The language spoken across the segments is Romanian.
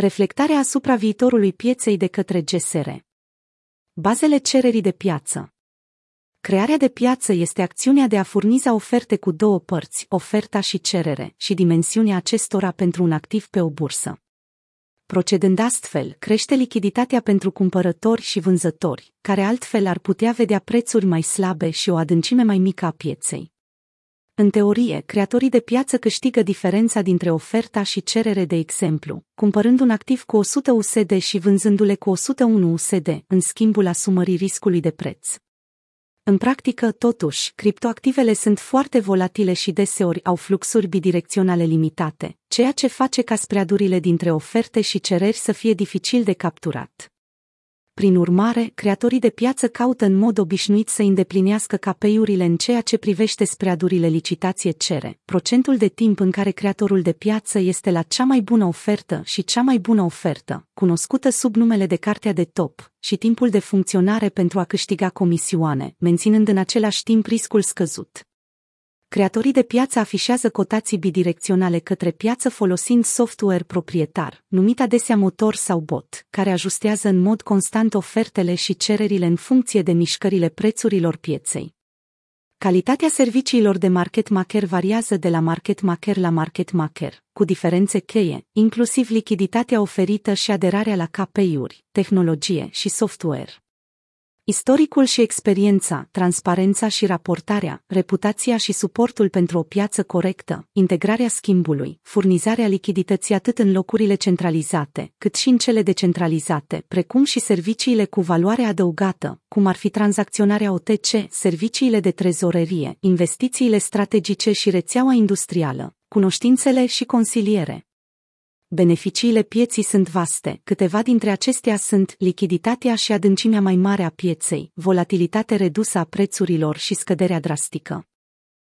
Reflectarea asupra viitorului pieței de către GSR. Bazele cererii de piață. Crearea de piață este acțiunea de a furniza oferte cu două părți, oferta și cerere, și dimensiunea acestora pentru un activ pe o bursă. Procedând astfel, crește lichiditatea pentru cumpărători și vânzători, care altfel ar putea vedea prețuri mai slabe și o adâncime mai mică a pieței. În teorie, creatorii de piață câștigă diferența dintre oferta și cerere de exemplu, cumpărând un activ cu 100 USD și vânzându-le cu 101 USD, în schimbul asumării riscului de preț. În practică, totuși, criptoactivele sunt foarte volatile și deseori au fluxuri bidirecționale limitate, ceea ce face ca spreadurile dintre oferte și cereri să fie dificil de capturat. Prin urmare, creatorii de piață caută în mod obișnuit să îndeplinească KPI-urile în ceea ce privește spreadurile licitație cere, procentul de timp în care creatorul de piață este la cea mai bună ofertă și cea mai bună ofertă, cunoscută sub numele de cartea de top, și timpul de funcționare pentru a câștiga comisioane, menținând în același timp riscul scăzut. Creatorii de piață afișează cotații bidirecționale către piață folosind software proprietar, numit adesea motor sau bot, care ajustează în mod constant ofertele și cererile în funcție de mișcările prețurilor pieței. Calitatea serviciilor de market maker variază de la market maker la market maker, cu diferențe cheie, inclusiv lichiditatea oferită și aderarea la KPI-uri, tehnologie și software. Istoricul și experiența, transparența și raportarea, reputația și suportul pentru o piață corectă, integrarea schimbului, furnizarea lichidității atât în locurile centralizate, cât și în cele decentralizate, precum și serviciile cu valoare adăugată, cum ar fi tranzacționarea OTC, serviciile de trezorerie, investițiile strategice și rețeaua industrială, cunoștințele și consiliere, Beneficiile pieții sunt vaste, câteva dintre acestea sunt lichiditatea și adâncimea mai mare a pieței, volatilitate redusă a prețurilor și scăderea drastică.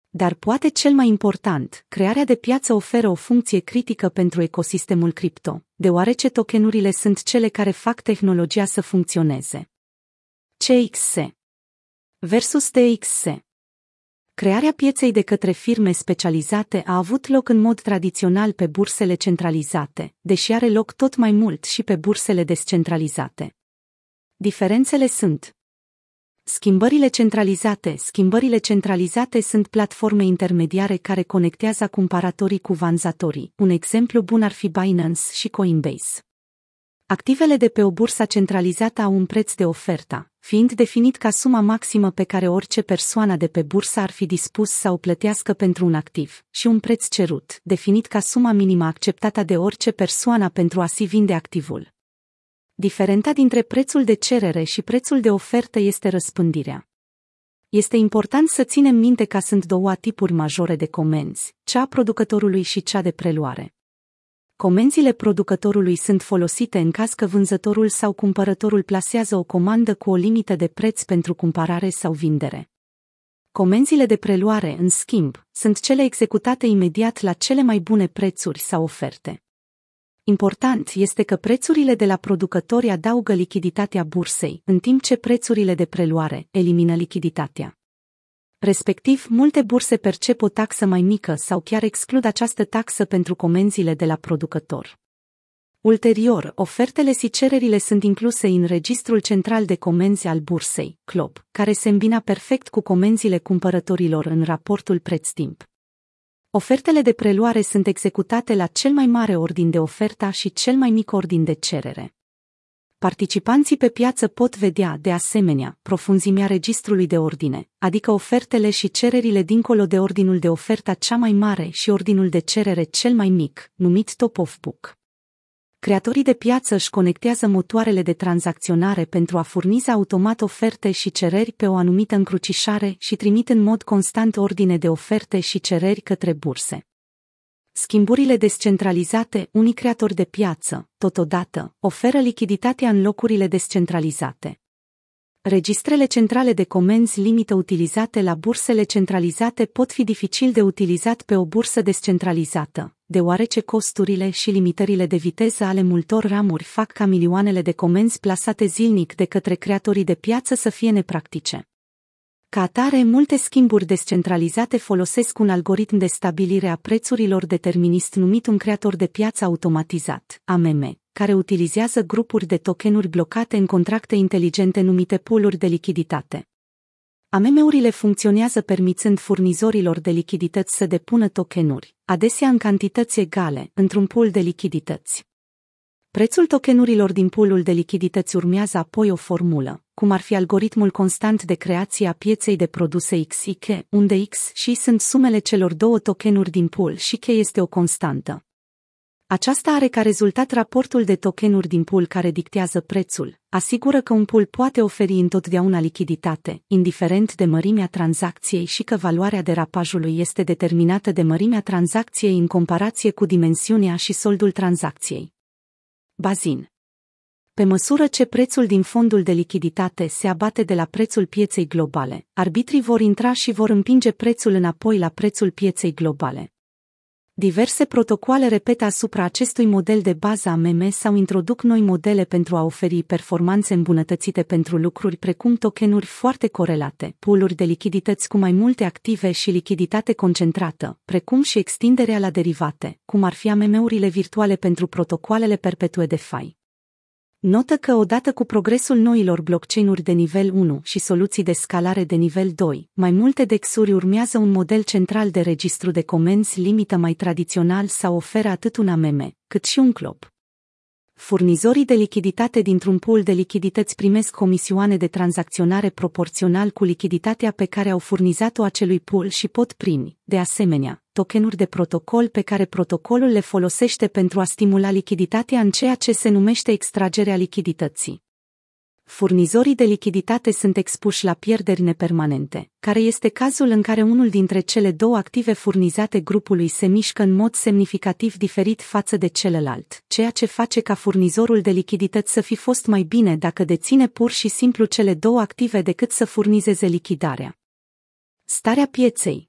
Dar poate cel mai important, crearea de piață oferă o funcție critică pentru ecosistemul cripto, deoarece tokenurile sunt cele care fac tehnologia să funcționeze. CXS versus TXS Crearea pieței de către firme specializate a avut loc în mod tradițional pe bursele centralizate, deși are loc tot mai mult și pe bursele descentralizate. Diferențele sunt Schimbările centralizate Schimbările centralizate sunt platforme intermediare care conectează cumpăratorii cu vanzatorii. Un exemplu bun ar fi Binance și Coinbase. Activele de pe o bursă centralizată au un preț de oferta, fiind definit ca suma maximă pe care orice persoană de pe bursă ar fi dispus să o plătească pentru un activ, și un preț cerut, definit ca suma minimă acceptată de orice persoană pentru a si vinde activul. Diferența dintre prețul de cerere și prețul de ofertă este răspândirea. Este important să ținem minte că sunt două tipuri majore de comenzi, cea a producătorului și cea de preluare. Comenzile producătorului sunt folosite în caz că vânzătorul sau cumpărătorul plasează o comandă cu o limită de preț pentru cumpărare sau vindere. Comenzile de preluare, în schimb, sunt cele executate imediat la cele mai bune prețuri sau oferte. Important este că prețurile de la producători adaugă lichiditatea bursei, în timp ce prețurile de preluare elimină lichiditatea. Respectiv, multe burse percep o taxă mai mică sau chiar exclud această taxă pentru comenzile de la producător. Ulterior, ofertele și cererile sunt incluse în Registrul Central de Comenzi al Bursei, CLOB, care se îmbina perfect cu comenzile cumpărătorilor în raportul preț-timp. Ofertele de preluare sunt executate la cel mai mare ordin de oferta și cel mai mic ordin de cerere. Participanții pe piață pot vedea, de asemenea, profunzimea registrului de ordine, adică ofertele și cererile dincolo de ordinul de oferta cea mai mare și ordinul de cerere cel mai mic, numit top of book. Creatorii de piață își conectează motoarele de tranzacționare pentru a furniza automat oferte și cereri pe o anumită încrucișare și trimit în mod constant ordine de oferte și cereri către burse. Schimburile descentralizate, unii creatori de piață, totodată, oferă lichiditatea în locurile descentralizate. Registrele centrale de comenzi limită utilizate la bursele centralizate pot fi dificil de utilizat pe o bursă descentralizată, deoarece costurile și limitările de viteză ale multor ramuri fac ca milioanele de comenzi plasate zilnic de către creatorii de piață să fie nepractice. Ca atare, multe schimburi descentralizate folosesc un algoritm de stabilire a prețurilor determinist numit un creator de piață automatizat, AMM, care utilizează grupuri de tokenuri blocate în contracte inteligente numite pooluri de lichiditate. AMM-urile funcționează permițând furnizorilor de lichidități să depună tokenuri, adesea în cantități egale, într-un pool de lichidități. Prețul tokenurilor din poolul de lichidități urmează apoi o formulă, cum ar fi algoritmul constant de creație a pieței de produse XIK, unde X și sunt sumele celor două tokenuri din pool și K este o constantă. Aceasta are ca rezultat raportul de tokenuri din pool care dictează prețul, asigură că un pool poate oferi întotdeauna lichiditate, indiferent de mărimea tranzacției și că valoarea derapajului este determinată de mărimea tranzacției în comparație cu dimensiunea și soldul tranzacției. Bazin pe măsură ce prețul din fondul de lichiditate se abate de la prețul pieței globale, arbitrii vor intra și vor împinge prețul înapoi la prețul pieței globale. Diverse protocoale repetă asupra acestui model de bază a MM sau introduc noi modele pentru a oferi performanțe îmbunătățite pentru lucruri precum tokenuri foarte corelate, pooluri de lichidități cu mai multe active și lichiditate concentrată, precum și extinderea la derivate, cum ar fi AMM-urile virtuale pentru protocoalele perpetue DeFi. Notă că odată cu progresul noilor blockchain-uri de nivel 1 și soluții de scalare de nivel 2, mai multe DEX-uri urmează un model central de registru de comenzi limită mai tradițional sau oferă atât un AMM, cât și un club. Furnizorii de lichiditate dintr-un pool de lichidități primesc comisioane de tranzacționare proporțional cu lichiditatea pe care au furnizat-o acelui pool și pot primi, de asemenea, tokenuri de protocol pe care protocolul le folosește pentru a stimula lichiditatea în ceea ce se numește extragerea lichidității furnizorii de lichiditate sunt expuși la pierderi nepermanente, care este cazul în care unul dintre cele două active furnizate grupului se mișcă în mod semnificativ diferit față de celălalt, ceea ce face ca furnizorul de lichidități să fi fost mai bine dacă deține pur și simplu cele două active decât să furnizeze lichidarea. Starea pieței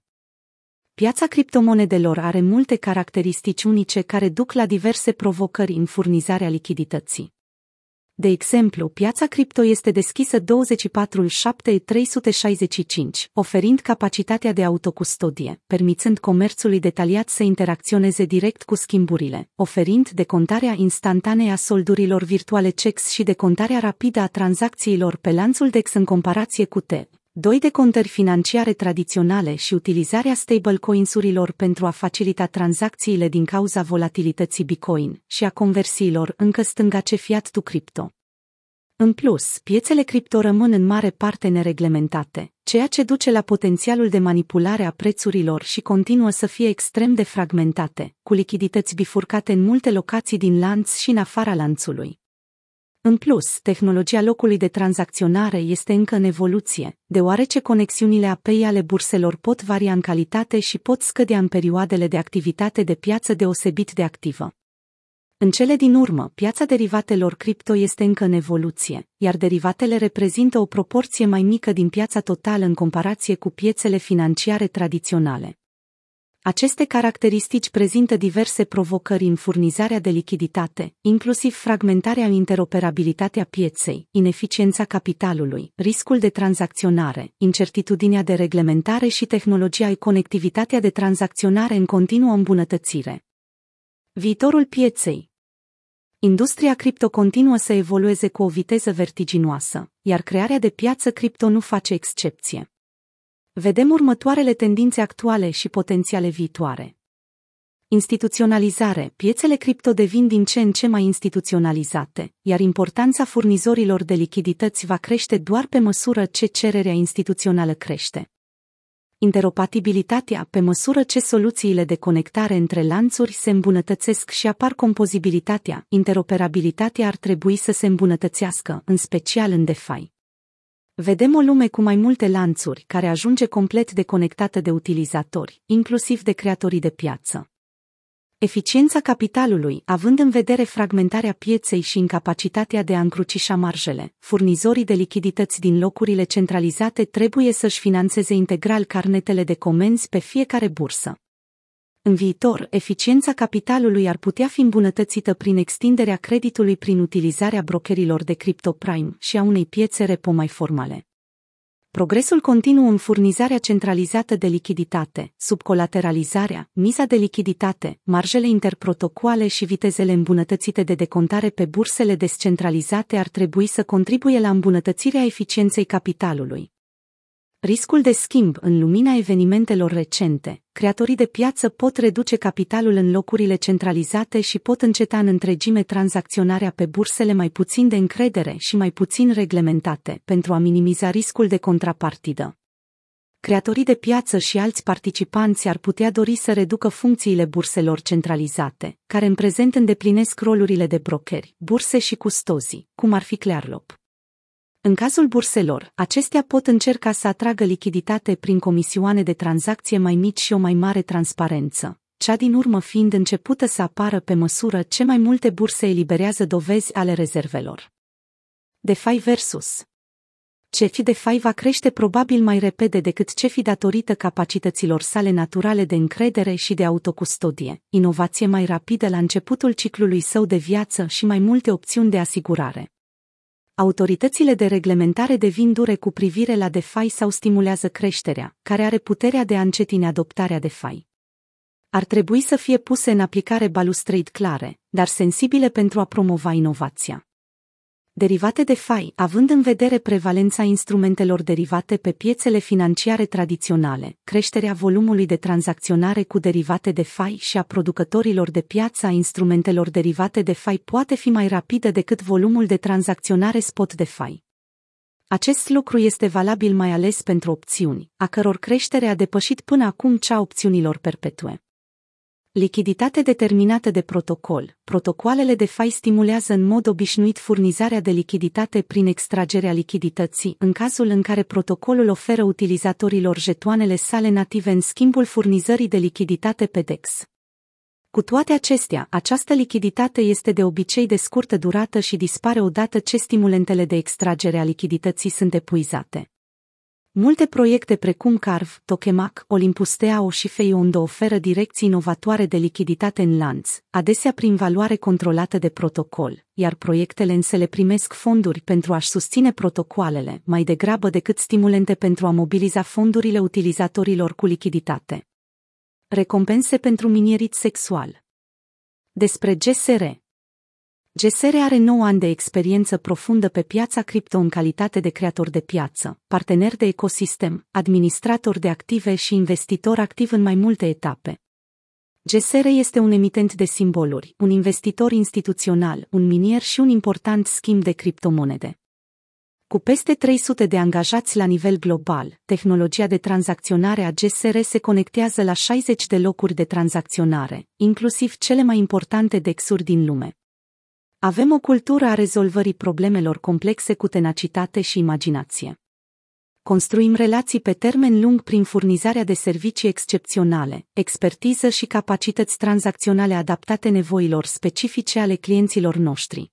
Piața criptomonedelor are multe caracteristici unice care duc la diverse provocări în furnizarea lichidității. De exemplu, piața cripto este deschisă 24/7-365, oferind capacitatea de autocustodie, permițând comerțului detaliat să interacționeze direct cu schimburile, oferind decontarea instantanee a soldurilor virtuale checks și decontarea rapidă a tranzacțiilor pe lanțul DEX în comparație cu TEL. 2 de contări financiare tradiționale și utilizarea stablecoins-urilor pentru a facilita tranzacțiile din cauza volatilității Bitcoin și a conversiilor încă stângace fiat tu cripto. În plus, piețele cripto rămân în mare parte nereglementate, ceea ce duce la potențialul de manipulare a prețurilor și continuă să fie extrem de fragmentate, cu lichidități bifurcate în multe locații din lanț și în afara lanțului. În plus, tehnologia locului de tranzacționare este încă în evoluție, deoarece conexiunile API ale burselor pot varia în calitate și pot scădea în perioadele de activitate de piață deosebit de activă. În cele din urmă, piața derivatelor cripto este încă în evoluție, iar derivatele reprezintă o proporție mai mică din piața totală în comparație cu piețele financiare tradiționale. Aceste caracteristici prezintă diverse provocări în furnizarea de lichiditate, inclusiv fragmentarea interoperabilitatea pieței, ineficiența capitalului, riscul de tranzacționare, incertitudinea de reglementare și tehnologia conectivitatea de tranzacționare în continuă îmbunătățire. Viitorul pieței Industria cripto continuă să evolueze cu o viteză vertiginoasă, iar crearea de piață cripto nu face excepție. Vedem următoarele tendințe actuale și potențiale viitoare. Instituționalizare. Piețele cripto devin din ce în ce mai instituționalizate, iar importanța furnizorilor de lichidități va crește doar pe măsură ce cererea instituțională crește. Interopatibilitatea, pe măsură ce soluțiile de conectare între lanțuri se îmbunătățesc și apar compozibilitatea, interoperabilitatea ar trebui să se îmbunătățească, în special în DeFi. Vedem o lume cu mai multe lanțuri care ajunge complet deconectată de utilizatori, inclusiv de creatorii de piață. Eficiența capitalului, având în vedere fragmentarea pieței și incapacitatea de a încrucișa marjele, furnizorii de lichidități din locurile centralizate trebuie să-și financeze integral carnetele de comenzi pe fiecare bursă. În viitor, eficiența capitalului ar putea fi îmbunătățită prin extinderea creditului prin utilizarea brokerilor de cripto prime și a unei piețe repo mai formale. Progresul continuu în furnizarea centralizată de lichiditate, subcolateralizarea, miza de lichiditate, marjele interprotocoale și vitezele îmbunătățite de decontare pe bursele descentralizate ar trebui să contribuie la îmbunătățirea eficienței capitalului. Riscul de schimb în lumina evenimentelor recente, creatorii de piață pot reduce capitalul în locurile centralizate și pot înceta în întregime tranzacționarea pe bursele mai puțin de încredere și mai puțin reglementate pentru a minimiza riscul de contrapartidă. Creatorii de piață și alți participanți ar putea dori să reducă funcțiile burselor centralizate, care în prezent îndeplinesc rolurile de brokeri, burse și custozii, cum ar fi Clearlop. În cazul burselor, acestea pot încerca să atragă lichiditate prin comisioane de tranzacție mai mici și o mai mare transparență, cea din urmă fiind începută să apară pe măsură ce mai multe burse eliberează dovezi ale rezervelor. DeFi versus CeFi DeFi va crește probabil mai repede decât CeFi datorită capacităților sale naturale de încredere și de autocustodie, inovație mai rapidă la începutul ciclului său de viață și mai multe opțiuni de asigurare autoritățile de reglementare devin dure cu privire la DeFi sau stimulează creșterea, care are puterea de a încetine adoptarea DeFi. Ar trebui să fie puse în aplicare balustrade clare, dar sensibile pentru a promova inovația derivate de FAI, având în vedere prevalența instrumentelor derivate pe piețele financiare tradiționale, creșterea volumului de tranzacționare cu derivate de FAI și a producătorilor de piață a instrumentelor derivate de FAI poate fi mai rapidă decât volumul de tranzacționare spot de FAI. Acest lucru este valabil mai ales pentru opțiuni, a căror creștere a depășit până acum cea a opțiunilor perpetue. Lichiditate determinată de protocol. Protocoalele de FI stimulează în mod obișnuit furnizarea de lichiditate prin extragerea lichidității, în cazul în care protocolul oferă utilizatorilor jetoanele sale native în schimbul furnizării de lichiditate pe DEX. Cu toate acestea, această lichiditate este de obicei de scurtă durată și dispare odată ce stimulentele de extragere a lichidității sunt epuizate. Multe proiecte precum Carv, Tokemac, Olympus TAO și Feiondo oferă direcții inovatoare de lichiditate în lanț, adesea prin valoare controlată de protocol, iar proiectele însă le primesc fonduri pentru a-și susține protocoalele, mai degrabă decât stimulente pentru a mobiliza fondurile utilizatorilor cu lichiditate. Recompense pentru minierit sexual Despre GSR GSR are 9 ani de experiență profundă pe piața cripto în calitate de creator de piață, partener de ecosistem, administrator de active și investitor activ în mai multe etape. GSR este un emitent de simboluri, un investitor instituțional, un minier și un important schimb de criptomonede. Cu peste 300 de angajați la nivel global, tehnologia de tranzacționare a GSR se conectează la 60 de locuri de tranzacționare, inclusiv cele mai importante dexuri din lume. Avem o cultură a rezolvării problemelor complexe cu tenacitate și imaginație. Construim relații pe termen lung prin furnizarea de servicii excepționale, expertiză și capacități tranzacționale adaptate nevoilor specifice ale clienților noștri.